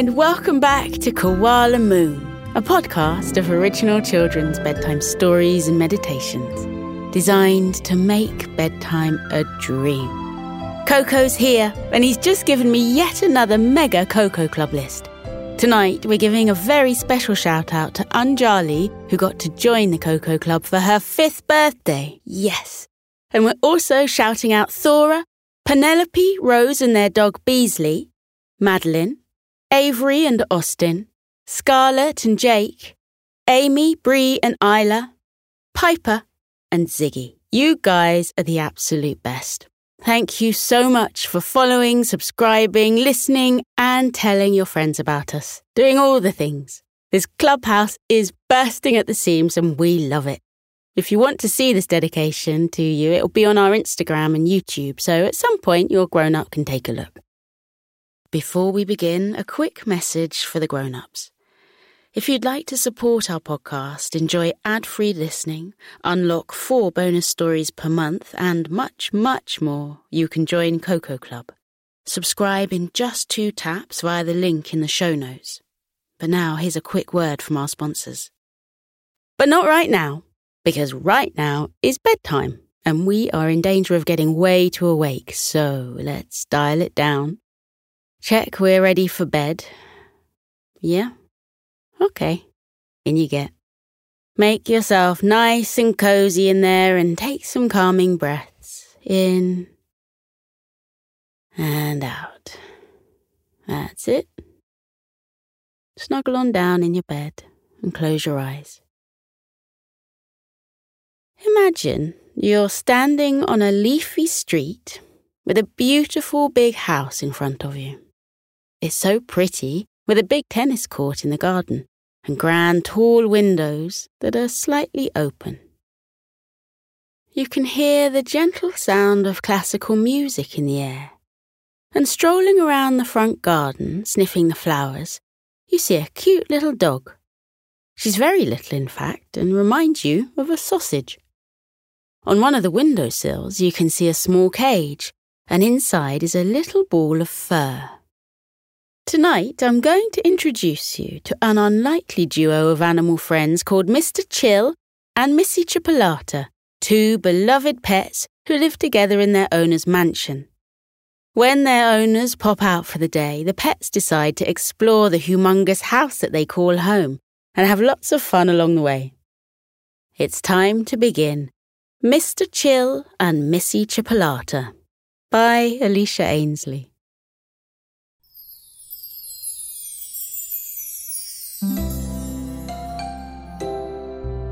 and welcome back to Koala Moon, a podcast of original children's bedtime stories and meditations designed to make bedtime a dream. Koko's here, and he's just given me yet another mega Koko Club list. Tonight, we're giving a very special shout out to Anjali, who got to join the Koko Club for her fifth birthday. Yes. And we're also shouting out Thora, Penelope, Rose and their dog Beasley, Madeline, Avery and Austin, Scarlett and Jake, Amy, Bree and Isla, Piper and Ziggy. You guys are the absolute best. Thank you so much for following, subscribing, listening, and telling your friends about us. Doing all the things. This clubhouse is bursting at the seams and we love it. If you want to see this dedication to you, it'll be on our Instagram and YouTube, so at some point your grown up can take a look. Before we begin, a quick message for the grown ups. If you'd like to support our podcast, enjoy ad free listening, unlock four bonus stories per month, and much, much more, you can join Koko Club. Subscribe in just two taps via the link in the show notes. But now, here's a quick word from our sponsors. But not right now, because right now is bedtime, and we are in danger of getting way too awake, so let's dial it down Check we're ready for bed. Yeah? Okay. In you get. Make yourself nice and cozy in there and take some calming breaths. In and out. That's it. Snuggle on down in your bed and close your eyes. Imagine you're standing on a leafy street with a beautiful big house in front of you. It's so pretty, with a big tennis court in the garden and grand tall windows that are slightly open. You can hear the gentle sound of classical music in the air. And strolling around the front garden, sniffing the flowers, you see a cute little dog. She's very little, in fact, and reminds you of a sausage. On one of the window sills, you can see a small cage, and inside is a little ball of fur. Tonight, I'm going to introduce you to an unlikely duo of animal friends called Mr. Chill and Missy Chipolata, two beloved pets who live together in their owner's mansion. When their owners pop out for the day, the pets decide to explore the humongous house that they call home and have lots of fun along the way. It's time to begin. Mr. Chill and Missy Chipolata by Elisha Ainsley.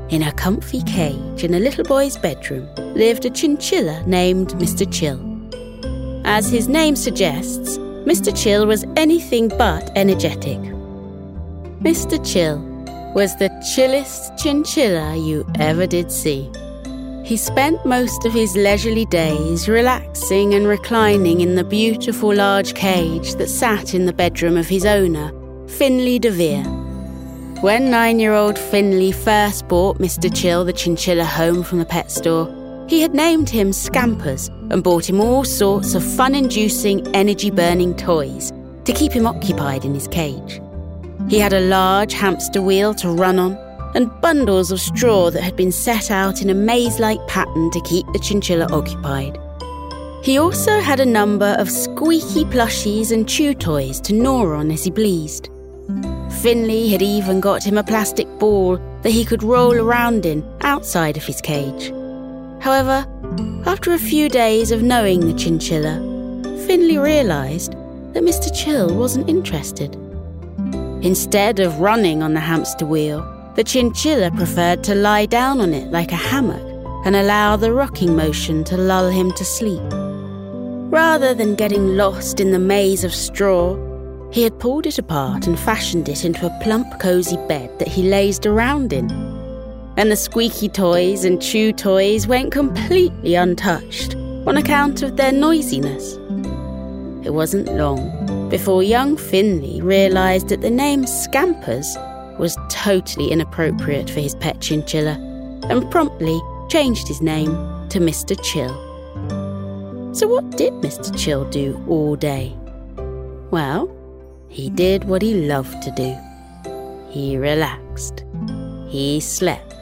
In a comfy cage in a little boy's bedroom lived a chinchilla named Mr. Chill. As his name suggests, Mr. Chill was anything but energetic. Mr. Chill was the chillest chinchilla you ever did see. He spent most of his leisurely days relaxing and reclining in the beautiful large cage that sat in the bedroom of his owner, Finley DeVere. When nine year old Finley first bought Mr. Chill the chinchilla home from the pet store, he had named him Scampers and bought him all sorts of fun inducing, energy burning toys to keep him occupied in his cage. He had a large hamster wheel to run on and bundles of straw that had been set out in a maze like pattern to keep the chinchilla occupied. He also had a number of squeaky plushies and chew toys to gnaw on as he pleased. Finley had even got him a plastic ball that he could roll around in outside of his cage. However, after a few days of knowing the chinchilla, Finley realised that Mr. Chill wasn't interested. Instead of running on the hamster wheel, the chinchilla preferred to lie down on it like a hammock and allow the rocking motion to lull him to sleep. Rather than getting lost in the maze of straw, he had pulled it apart and fashioned it into a plump, cosy bed that he lazed around in. And the squeaky toys and chew toys went completely untouched on account of their noisiness. It wasn't long before young Finley realised that the name Scampers was totally inappropriate for his pet chinchilla and promptly changed his name to Mr. Chill. So, what did Mr. Chill do all day? Well, he did what he loved to do. He relaxed. He slept.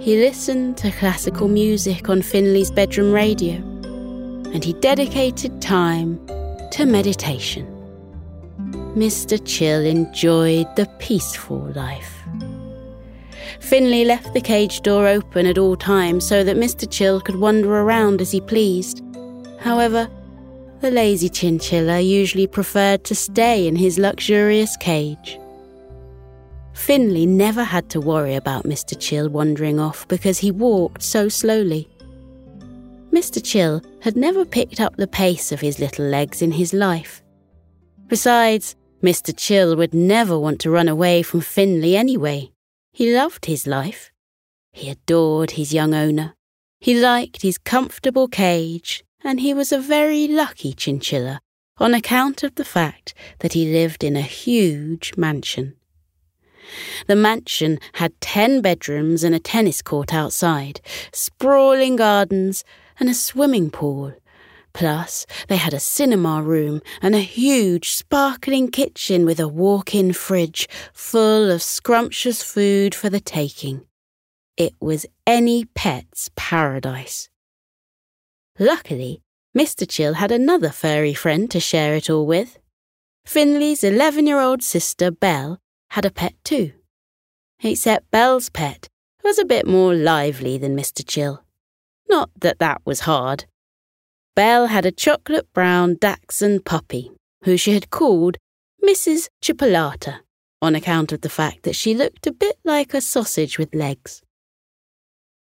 He listened to classical music on Finley's bedroom radio. And he dedicated time to meditation. Mr. Chill enjoyed the peaceful life. Finley left the cage door open at all times so that Mr. Chill could wander around as he pleased. However, the lazy chinchilla usually preferred to stay in his luxurious cage. Finley never had to worry about Mr. Chill wandering off because he walked so slowly. Mr. Chill had never picked up the pace of his little legs in his life. Besides, Mr. Chill would never want to run away from Finley anyway. He loved his life. He adored his young owner. He liked his comfortable cage, and he was a very lucky chinchilla on account of the fact that he lived in a huge mansion. The mansion had ten bedrooms and a tennis court outside, sprawling gardens, and a swimming pool. Plus, they had a cinema room and a huge, sparkling kitchen with a walk in fridge full of scrumptious food for the taking. It was any pet's paradise. Luckily, Mr. Chill had another furry friend to share it all with. Finley's 11 year old sister, Belle, had a pet too. Except Belle's pet was a bit more lively than Mr. Chill. Not that that was hard. Belle had a chocolate brown Dachshund puppy, who she had called Missy Chipolata, on account of the fact that she looked a bit like a sausage with legs.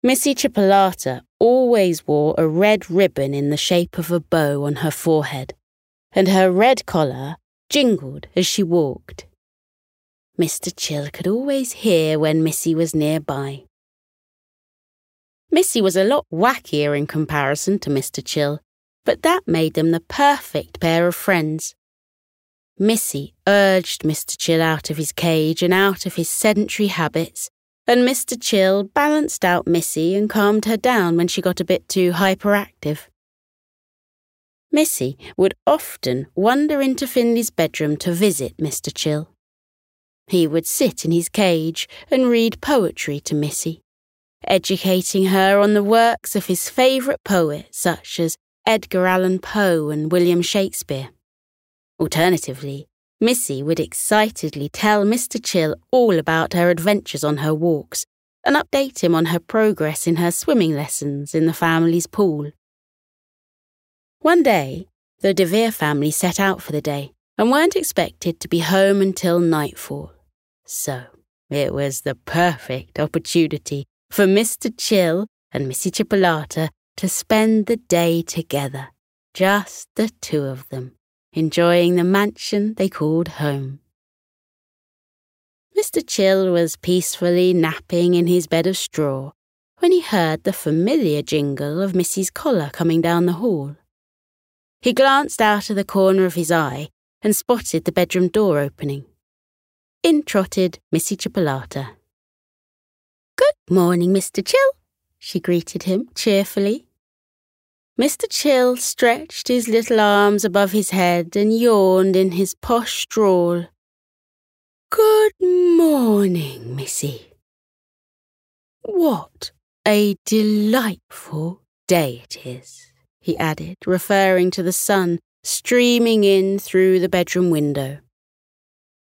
Missy Chipolata always wore a red ribbon in the shape of a bow on her forehead, and her red collar jingled as she walked. Mr. Chill could always hear when Missy was nearby. Missy was a lot wackier in comparison to Mr. Chill, but that made them the perfect pair of friends. Missy urged Mr. Chill out of his cage and out of his sedentary habits, and Mr. Chill balanced out Missy and calmed her down when she got a bit too hyperactive. Missy would often wander into Finley's bedroom to visit Mr. Chill. He would sit in his cage and read poetry to Missy, educating her on the works of his favourite poets such as Edgar Allan Poe and William Shakespeare. Alternatively, Missy would excitedly tell Mr. Chill all about her adventures on her walks and update him on her progress in her swimming lessons in the family's pool. One day, the DeVere family set out for the day and weren't expected to be home until nightfall. So it was the perfect opportunity for Mr. Chill and Missy Chipolata to spend the day together, just the two of them, enjoying the mansion they called home. Mr. Chill was peacefully napping in his bed of straw when he heard the familiar jingle of Missy's collar coming down the hall. He glanced out of the corner of his eye and spotted the bedroom door opening. In trotted Missy Chipolata. Good morning, Mr. Chill, she greeted him cheerfully. Mr. Chill stretched his little arms above his head and yawned in his posh drawl. Good morning, Missy. What a delightful day it is, he added, referring to the sun streaming in through the bedroom window.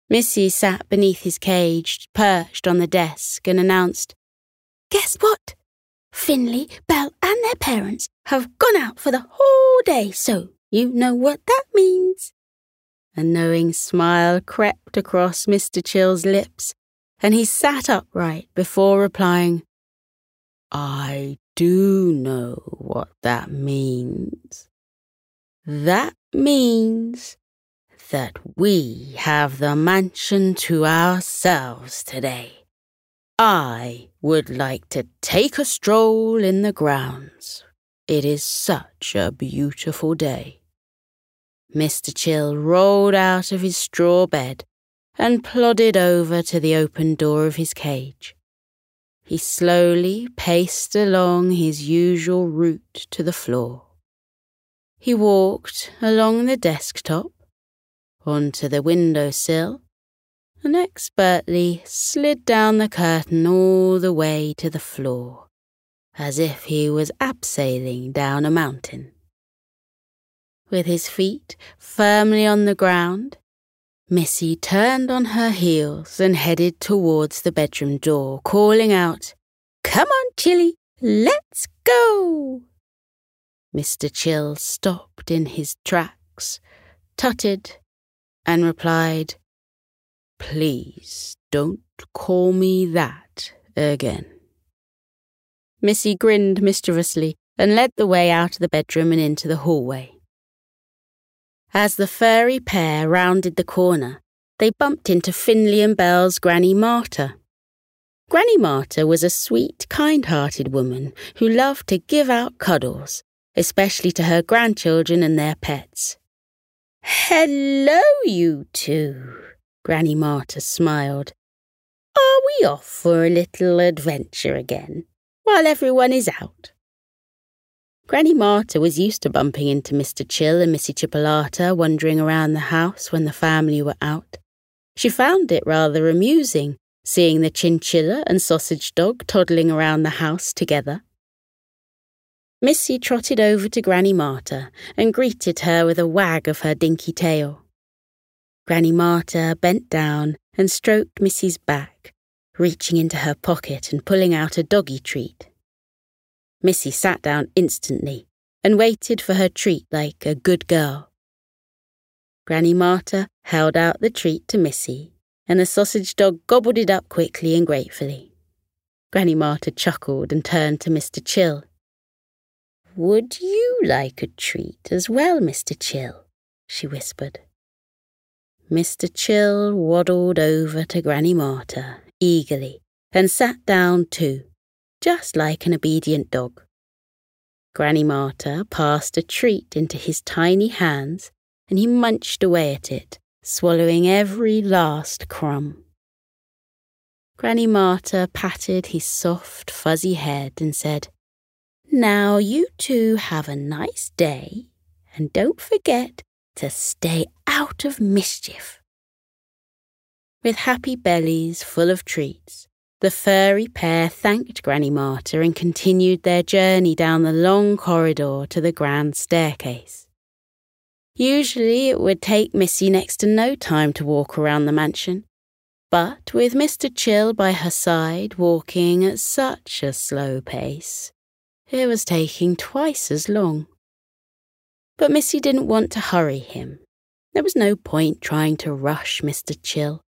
Missy sat beneath his cage, perched on the desk, and announced, Guess what? Finley, Belle, and their parents have gone out for the whole day, so you know what that means. A knowing smile crept across Mr. Chill's lips, and he sat upright before replying, I do know what that means. That means that we have the mansion to ourselves today. I would like to take a stroll in the grounds. It is such a beautiful day. Mr. Chill rolled out of his straw bed and plodded over to the open door of his cage. He slowly paced along his usual route to the floor. He walked along the desktop, onto the window sill and expertly slid down the curtain all the way to the floor, as if he was abseiling down a mountain. With his feet firmly on the ground, Missy turned on her heels and headed towards the bedroom door, calling out, Come on, Chilly, let's go! Mr. Chill stopped in his tracks, tutted, and replied, Please don't call me that again. Missy grinned mischievously and led the way out of the bedroom and into the hallway. As the furry pair rounded the corner, they bumped into Finley and Belle's Granny Marta. Granny Marta was a sweet, kind hearted woman who loved to give out cuddles, especially to her grandchildren and their pets. Hello, you two, Granny Marta smiled. Are we off for a little adventure again, while everyone is out? Granny Marta was used to bumping into Mr. Chill and Missy Chipolata wandering around the house when the family were out. She found it rather amusing, seeing the chinchilla and sausage dog toddling around the house together. Missy trotted over to Granny Marta and greeted her with a wag of her dinky tail. Granny Marta bent down and stroked Missy's back, reaching into her pocket and pulling out a doggy treat. Missy sat down instantly and waited for her treat like a good girl. Granny Marta held out the treat to Missy, and the sausage dog gobbled it up quickly and gratefully. Granny Marta chuckled and turned to Mr. Chill. Would you like a treat as well, Mr. Chill? she whispered. Mr. Chill waddled over to Granny Marta eagerly and sat down too just like an obedient dog. Granny Marta passed a treat into his tiny hands, and he munched away at it, swallowing every last crumb. Granny Marta patted his soft, fuzzy head and said, Now you two have a nice day, and don't forget to stay out of mischief. With happy bellies full of treats, the furry pair thanked Granny Marta and continued their journey down the long corridor to the grand staircase. Usually it would take Missy next to no time to walk around the mansion, but with Mr. Chill by her side walking at such a slow pace, it was taking twice as long. But Missy didn't want to hurry him. There was no point trying to rush Mr. Chill.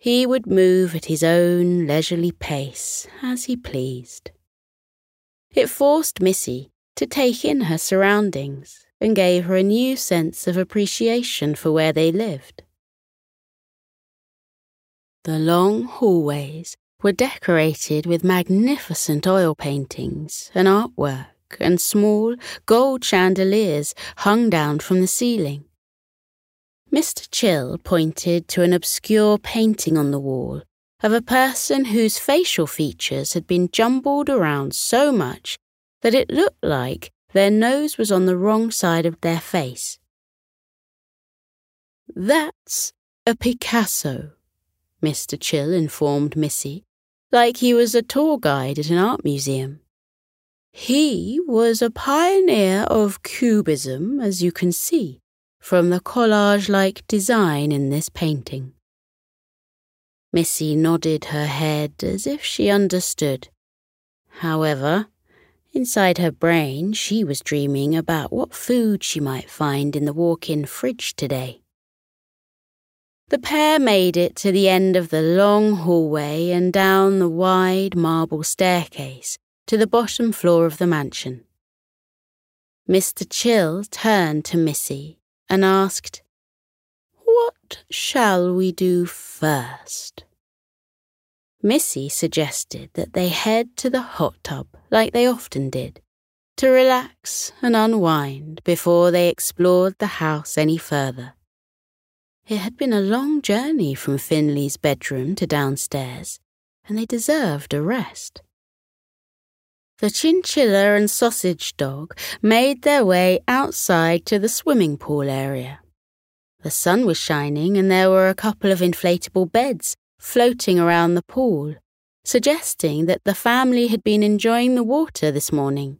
He would move at his own leisurely pace as he pleased. It forced Missy to take in her surroundings and gave her a new sense of appreciation for where they lived. The long hallways were decorated with magnificent oil paintings and artwork, and small gold chandeliers hung down from the ceiling. Mr. Chill pointed to an obscure painting on the wall of a person whose facial features had been jumbled around so much that it looked like their nose was on the wrong side of their face. That's a Picasso, Mr. Chill informed Missy, like he was a tour guide at an art museum. He was a pioneer of Cubism, as you can see from the collage like design in this painting. Missy nodded her head as if she understood. However, inside her brain, she was dreaming about what food she might find in the walk in fridge today. The pair made it to the end of the long hallway and down the wide marble staircase to the bottom floor of the mansion. Mr. Chill turned to Missy and asked, What shall we do first? Missy suggested that they head to the hot tub like they often did, to relax and unwind before they explored the house any further. It had been a long journey from Finley's bedroom to downstairs, and they deserved a rest. The chinchilla and sausage dog made their way outside to the swimming pool area. The sun was shining and there were a couple of inflatable beds floating around the pool, suggesting that the family had been enjoying the water this morning.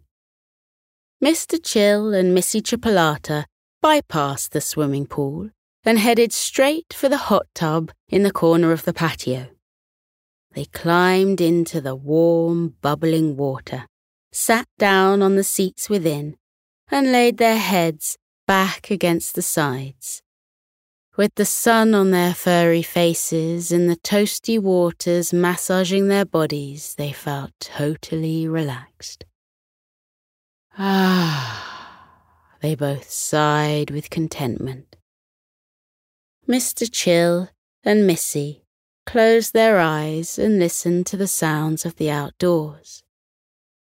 Mr. Chill and Missy Chipolata bypassed the swimming pool and headed straight for the hot tub in the corner of the patio. They climbed into the warm, bubbling water, sat down on the seats within, and laid their heads back against the sides. With the sun on their furry faces and the toasty waters massaging their bodies, they felt totally relaxed. Ah, they both sighed with contentment. Mr. Chill and Missy closed their eyes and listened to the sounds of the outdoors.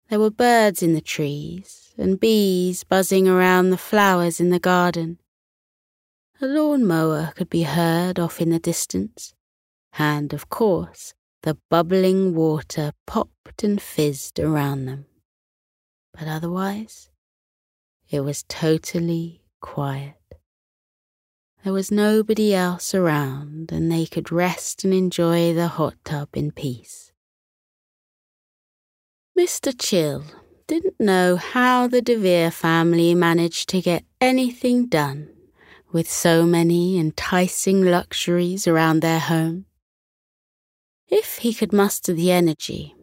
There were birds in the trees and bees buzzing around the flowers in the garden. A lawn mower could be heard off in the distance, and of course, the bubbling water popped and fizzed around them. But otherwise, it was totally quiet. There was nobody else around, and they could rest and enjoy the hot tub in peace. Mr. Chill didn't know how the DeVere family managed to get anything done with so many enticing luxuries around their home. If he could muster the energy,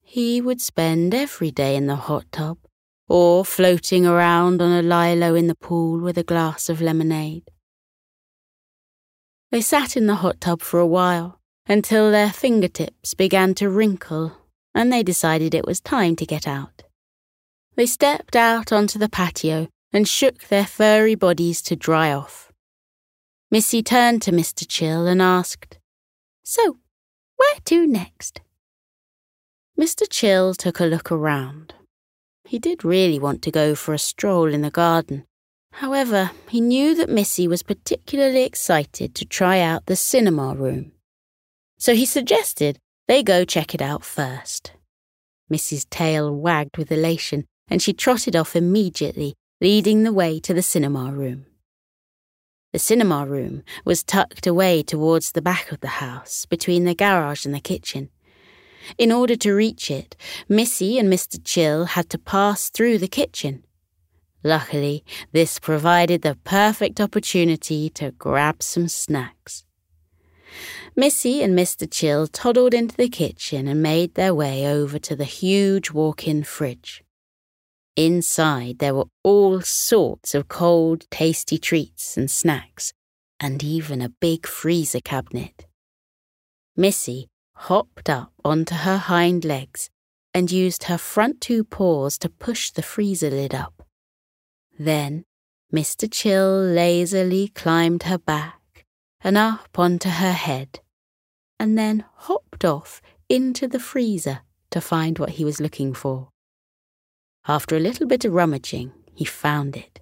he would spend every day in the hot tub or floating around on a lilo in the pool with a glass of lemonade. They sat in the hot tub for a while until their fingertips began to wrinkle and they decided it was time to get out. They stepped out onto the patio and shook their furry bodies to dry off. Missy turned to Mr. Chill and asked, So, where to next? Mr. Chill took a look around. He did really want to go for a stroll in the garden, However, he knew that Missy was particularly excited to try out the cinema room. So he suggested they go check it out first. Mrs. tail wagged with elation, and she trotted off immediately, leading the way to the cinema room. The cinema room was tucked away towards the back of the house, between the garage and the kitchen. In order to reach it, Missy and Mr. Chill had to pass through the kitchen. Luckily, this provided the perfect opportunity to grab some snacks. Missy and Mr. Chill toddled into the kitchen and made their way over to the huge walk in fridge. Inside, there were all sorts of cold, tasty treats and snacks, and even a big freezer cabinet. Missy hopped up onto her hind legs and used her front two paws to push the freezer lid up. Then Mr. Chill lazily climbed her back and up onto her head, and then hopped off into the freezer to find what he was looking for. After a little bit of rummaging, he found it.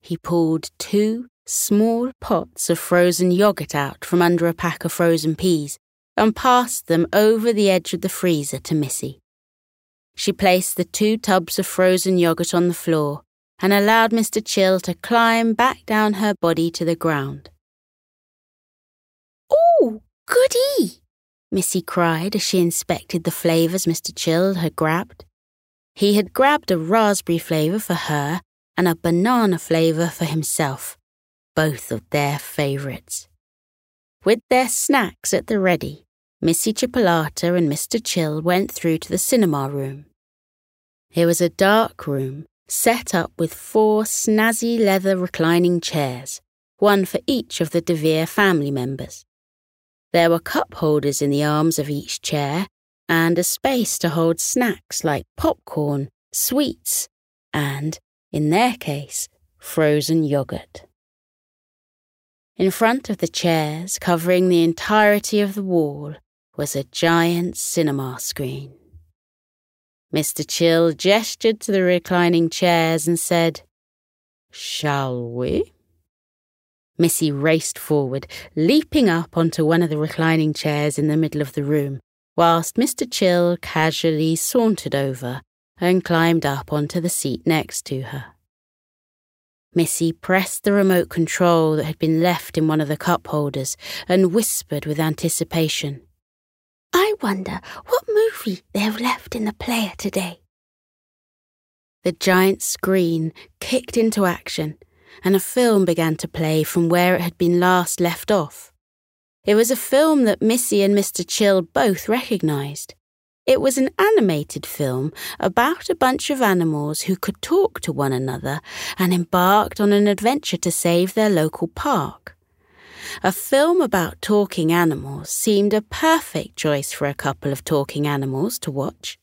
He pulled two small pots of frozen yogurt out from under a pack of frozen peas and passed them over the edge of the freezer to Missy. She placed the two tubs of frozen yogurt on the floor and allowed Mr. Chill to climb back down her body to the ground. Goody! Missy cried as she inspected the flavours Mr. Chill had grabbed. He had grabbed a raspberry flavour for her and a banana flavour for himself, both of their favourites. With their snacks at the ready, Missy Chipolata and Mr. Chill went through to the cinema room. It was a dark room set up with four snazzy leather reclining chairs, one for each of the DeVere family members. There were cup holders in the arms of each chair and a space to hold snacks like popcorn, sweets, and, in their case, frozen yogurt. In front of the chairs, covering the entirety of the wall, was a giant cinema screen. Mr. Chill gestured to the reclining chairs and said, Shall we? Missy raced forward, leaping up onto one of the reclining chairs in the middle of the room, whilst Mr. Chill casually sauntered over and climbed up onto the seat next to her. Missy pressed the remote control that had been left in one of the cup holders and whispered with anticipation. I wonder what movie they have left in the player today. The giant screen kicked into action, and a film began to play from where it had been last left off. It was a film that Missy and Mr. Chill both recognised. It was an animated film about a bunch of animals who could talk to one another and embarked on an adventure to save their local park. A film about talking animals seemed a perfect choice for a couple of talking animals to watch.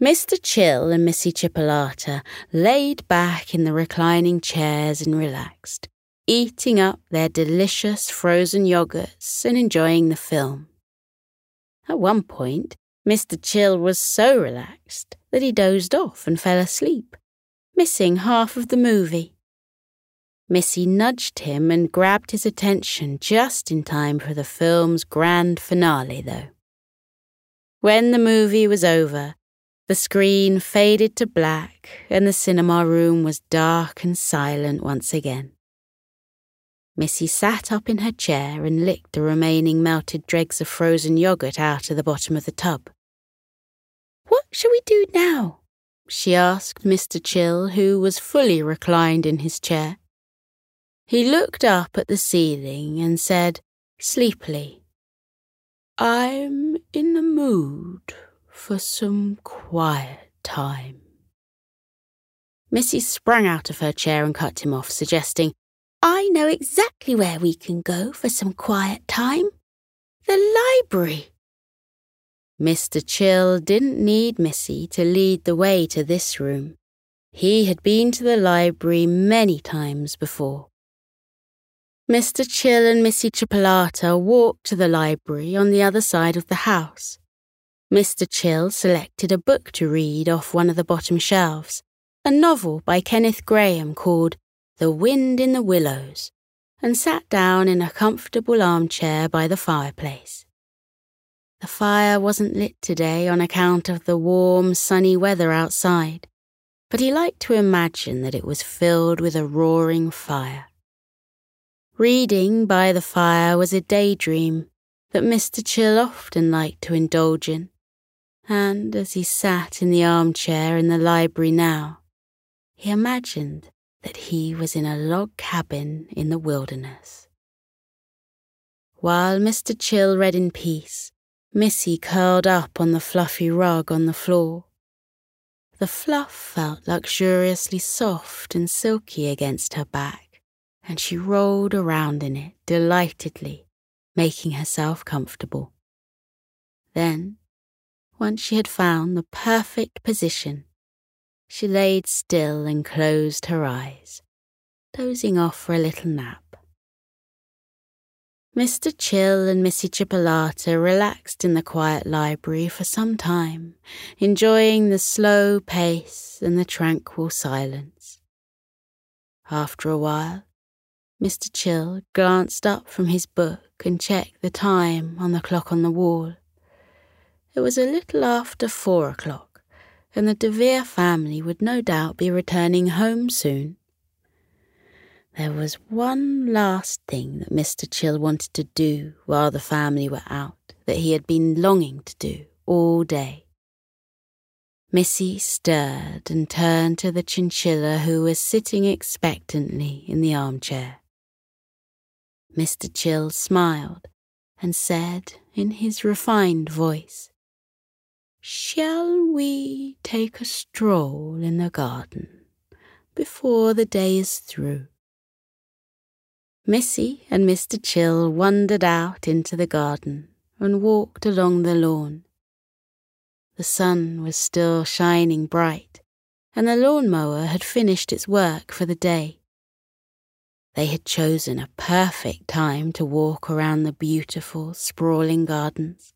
Mr. Chill and Missy Chipolata laid back in the reclining chairs and relaxed, eating up their delicious frozen yogurts and enjoying the film. At one point, Mr. Chill was so relaxed that he dozed off and fell asleep, missing half of the movie. Missy nudged him and grabbed his attention just in time for the film's grand finale, though. When the movie was over, the screen faded to black and the cinema room was dark and silent once again. Missy sat up in her chair and licked the remaining melted dregs of frozen yogurt out of the bottom of the tub. What shall we do now? she asked Mr. Chill, who was fully reclined in his chair. He looked up at the ceiling and said, sleepily, I'm in the mood for some quiet time. Missy sprang out of her chair and cut him off, suggesting, I know exactly where we can go for some quiet time. The library. Mr. Chill didn't need Missy to lead the way to this room. He had been to the library many times before. Mr. Chill and Missy Chipolata walked to the library on the other side of the house. Mr. Chill selected a book to read off one of the bottom shelves, a novel by Kenneth Grahame called the Wind in the Willows, and sat down in a comfortable armchair by the fireplace. The fire wasn't lit today on account of the warm, sunny weather outside, but he liked to imagine that it was filled with a roaring fire. Reading by the fire was a daydream that Mr. Chill often liked to indulge in, and as he sat in the armchair in the library now, he imagined that he was in a log cabin in the wilderness. While Mr. Chill read in peace, Missy curled up on the fluffy rug on the floor. The fluff felt luxuriously soft and silky against her back, and she rolled around in it delightedly, making herself comfortable. Then, once she had found the perfect position, she laid still and closed her eyes, dozing off for a little nap. Mr. Chill and Missy Chipolata relaxed in the quiet library for some time, enjoying the slow pace and the tranquil silence. After a while, Mr. Chill glanced up from his book and checked the time on the clock on the wall. It was a little after four o'clock and the DeVere family would no doubt be returning home soon. There was one last thing that Mr. Chill wanted to do while the family were out that he had been longing to do all day. Missy stirred and turned to the chinchilla who was sitting expectantly in the armchair. Mr. Chill smiled and said in his refined voice, Shall we take a stroll in the garden before the day is through? Missy and Mr. Chill wandered out into the garden and walked along the lawn. The sun was still shining bright, and the lawn mower had finished its work for the day. They had chosen a perfect time to walk around the beautiful, sprawling gardens.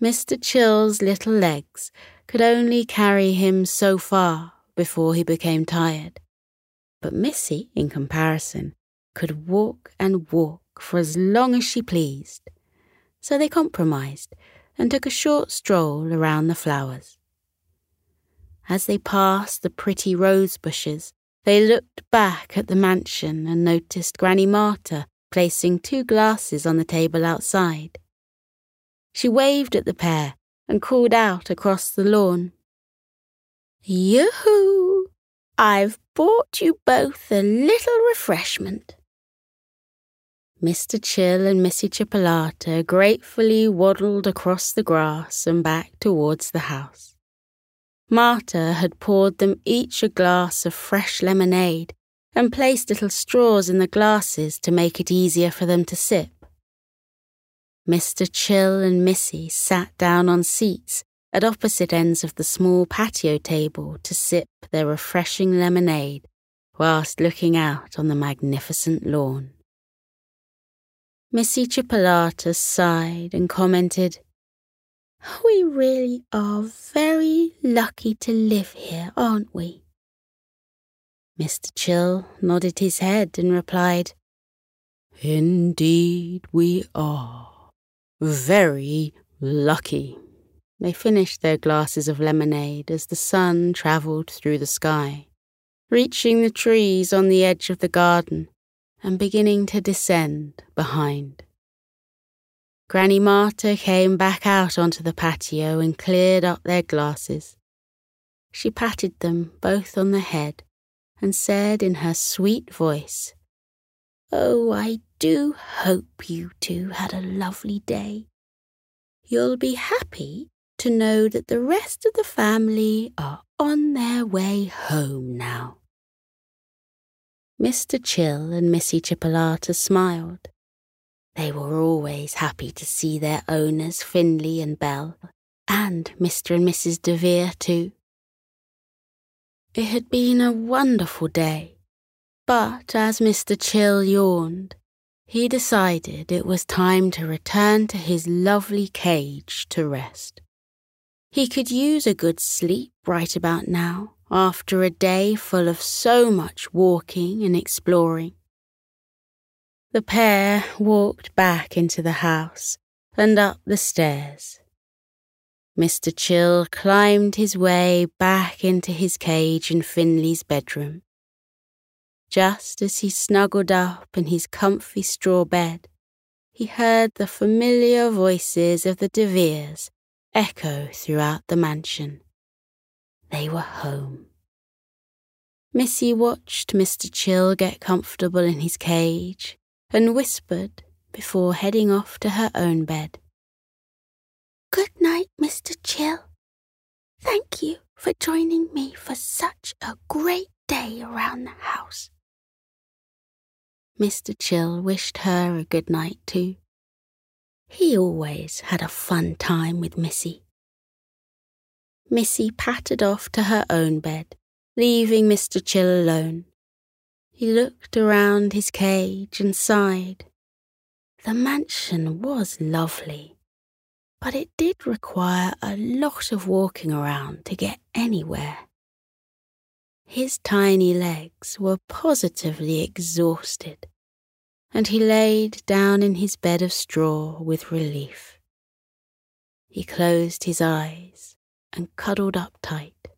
Mr. Chill's little legs could only carry him so far before he became tired. But Missy, in comparison, could walk and walk for as long as she pleased. So they compromised and took a short stroll around the flowers. As they passed the pretty rose bushes, they looked back at the mansion and noticed Granny Marta placing two glasses on the table outside. She waved at the pair and called out across the lawn. Yoo-hoo! I've bought you both a little refreshment. Mr. Chill and Missy Chipolata gratefully waddled across the grass and back towards the house. Marta had poured them each a glass of fresh lemonade and placed little straws in the glasses to make it easier for them to sip. Mr. Chill and Missy sat down on seats at opposite ends of the small patio table to sip their refreshing lemonade whilst looking out on the magnificent lawn. Missy Chipolata sighed and commented, We really are very lucky to live here, aren't we? Mr. Chill nodded his head and replied, Indeed, we are. Very lucky. They finished their glasses of lemonade as the sun travelled through the sky, reaching the trees on the edge of the garden and beginning to descend behind. Granny Marta came back out onto the patio and cleared up their glasses. She patted them both on the head and said in her sweet voice, Oh, I do hope you two had a lovely day. You'll be happy to know that the rest of the family are on their way home now. Mr. Chill and Missy Chipolata smiled. They were always happy to see their owners, Finley and Belle, and Mr. and Mrs. DeVere, too. It had been a wonderful day, but as Mr. Chill yawned, he decided it was time to return to his lovely cage to rest. He could use a good sleep right about now after a day full of so much walking and exploring. The pair walked back into the house and up the stairs. Mr. Chill climbed his way back into his cage in Finley's bedroom. Just as he snuggled up in his comfy straw bed, he heard the familiar voices of the De Veres echo throughout the mansion. They were home. Missy watched Mr. Chill get comfortable in his cage and whispered before heading off to her own bed. Good night, Mr. Chill. Thank you for joining me for such a great day around the house. Mr. Chill wished her a good night too. He always had a fun time with Missy. Missy pattered off to her own bed, leaving Mr. Chill alone. He looked around his cage and sighed. The mansion was lovely but it did require a lot of walking around to get anywhere. His tiny legs were positively exhausted, and he laid down in his bed of straw with relief. He closed his eyes and cuddled up tight.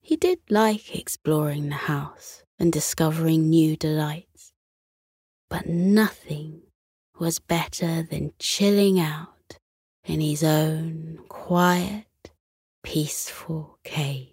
He did like exploring the house and discovering new delights, but nothing was better than chilling out in his own quiet, peaceful cave.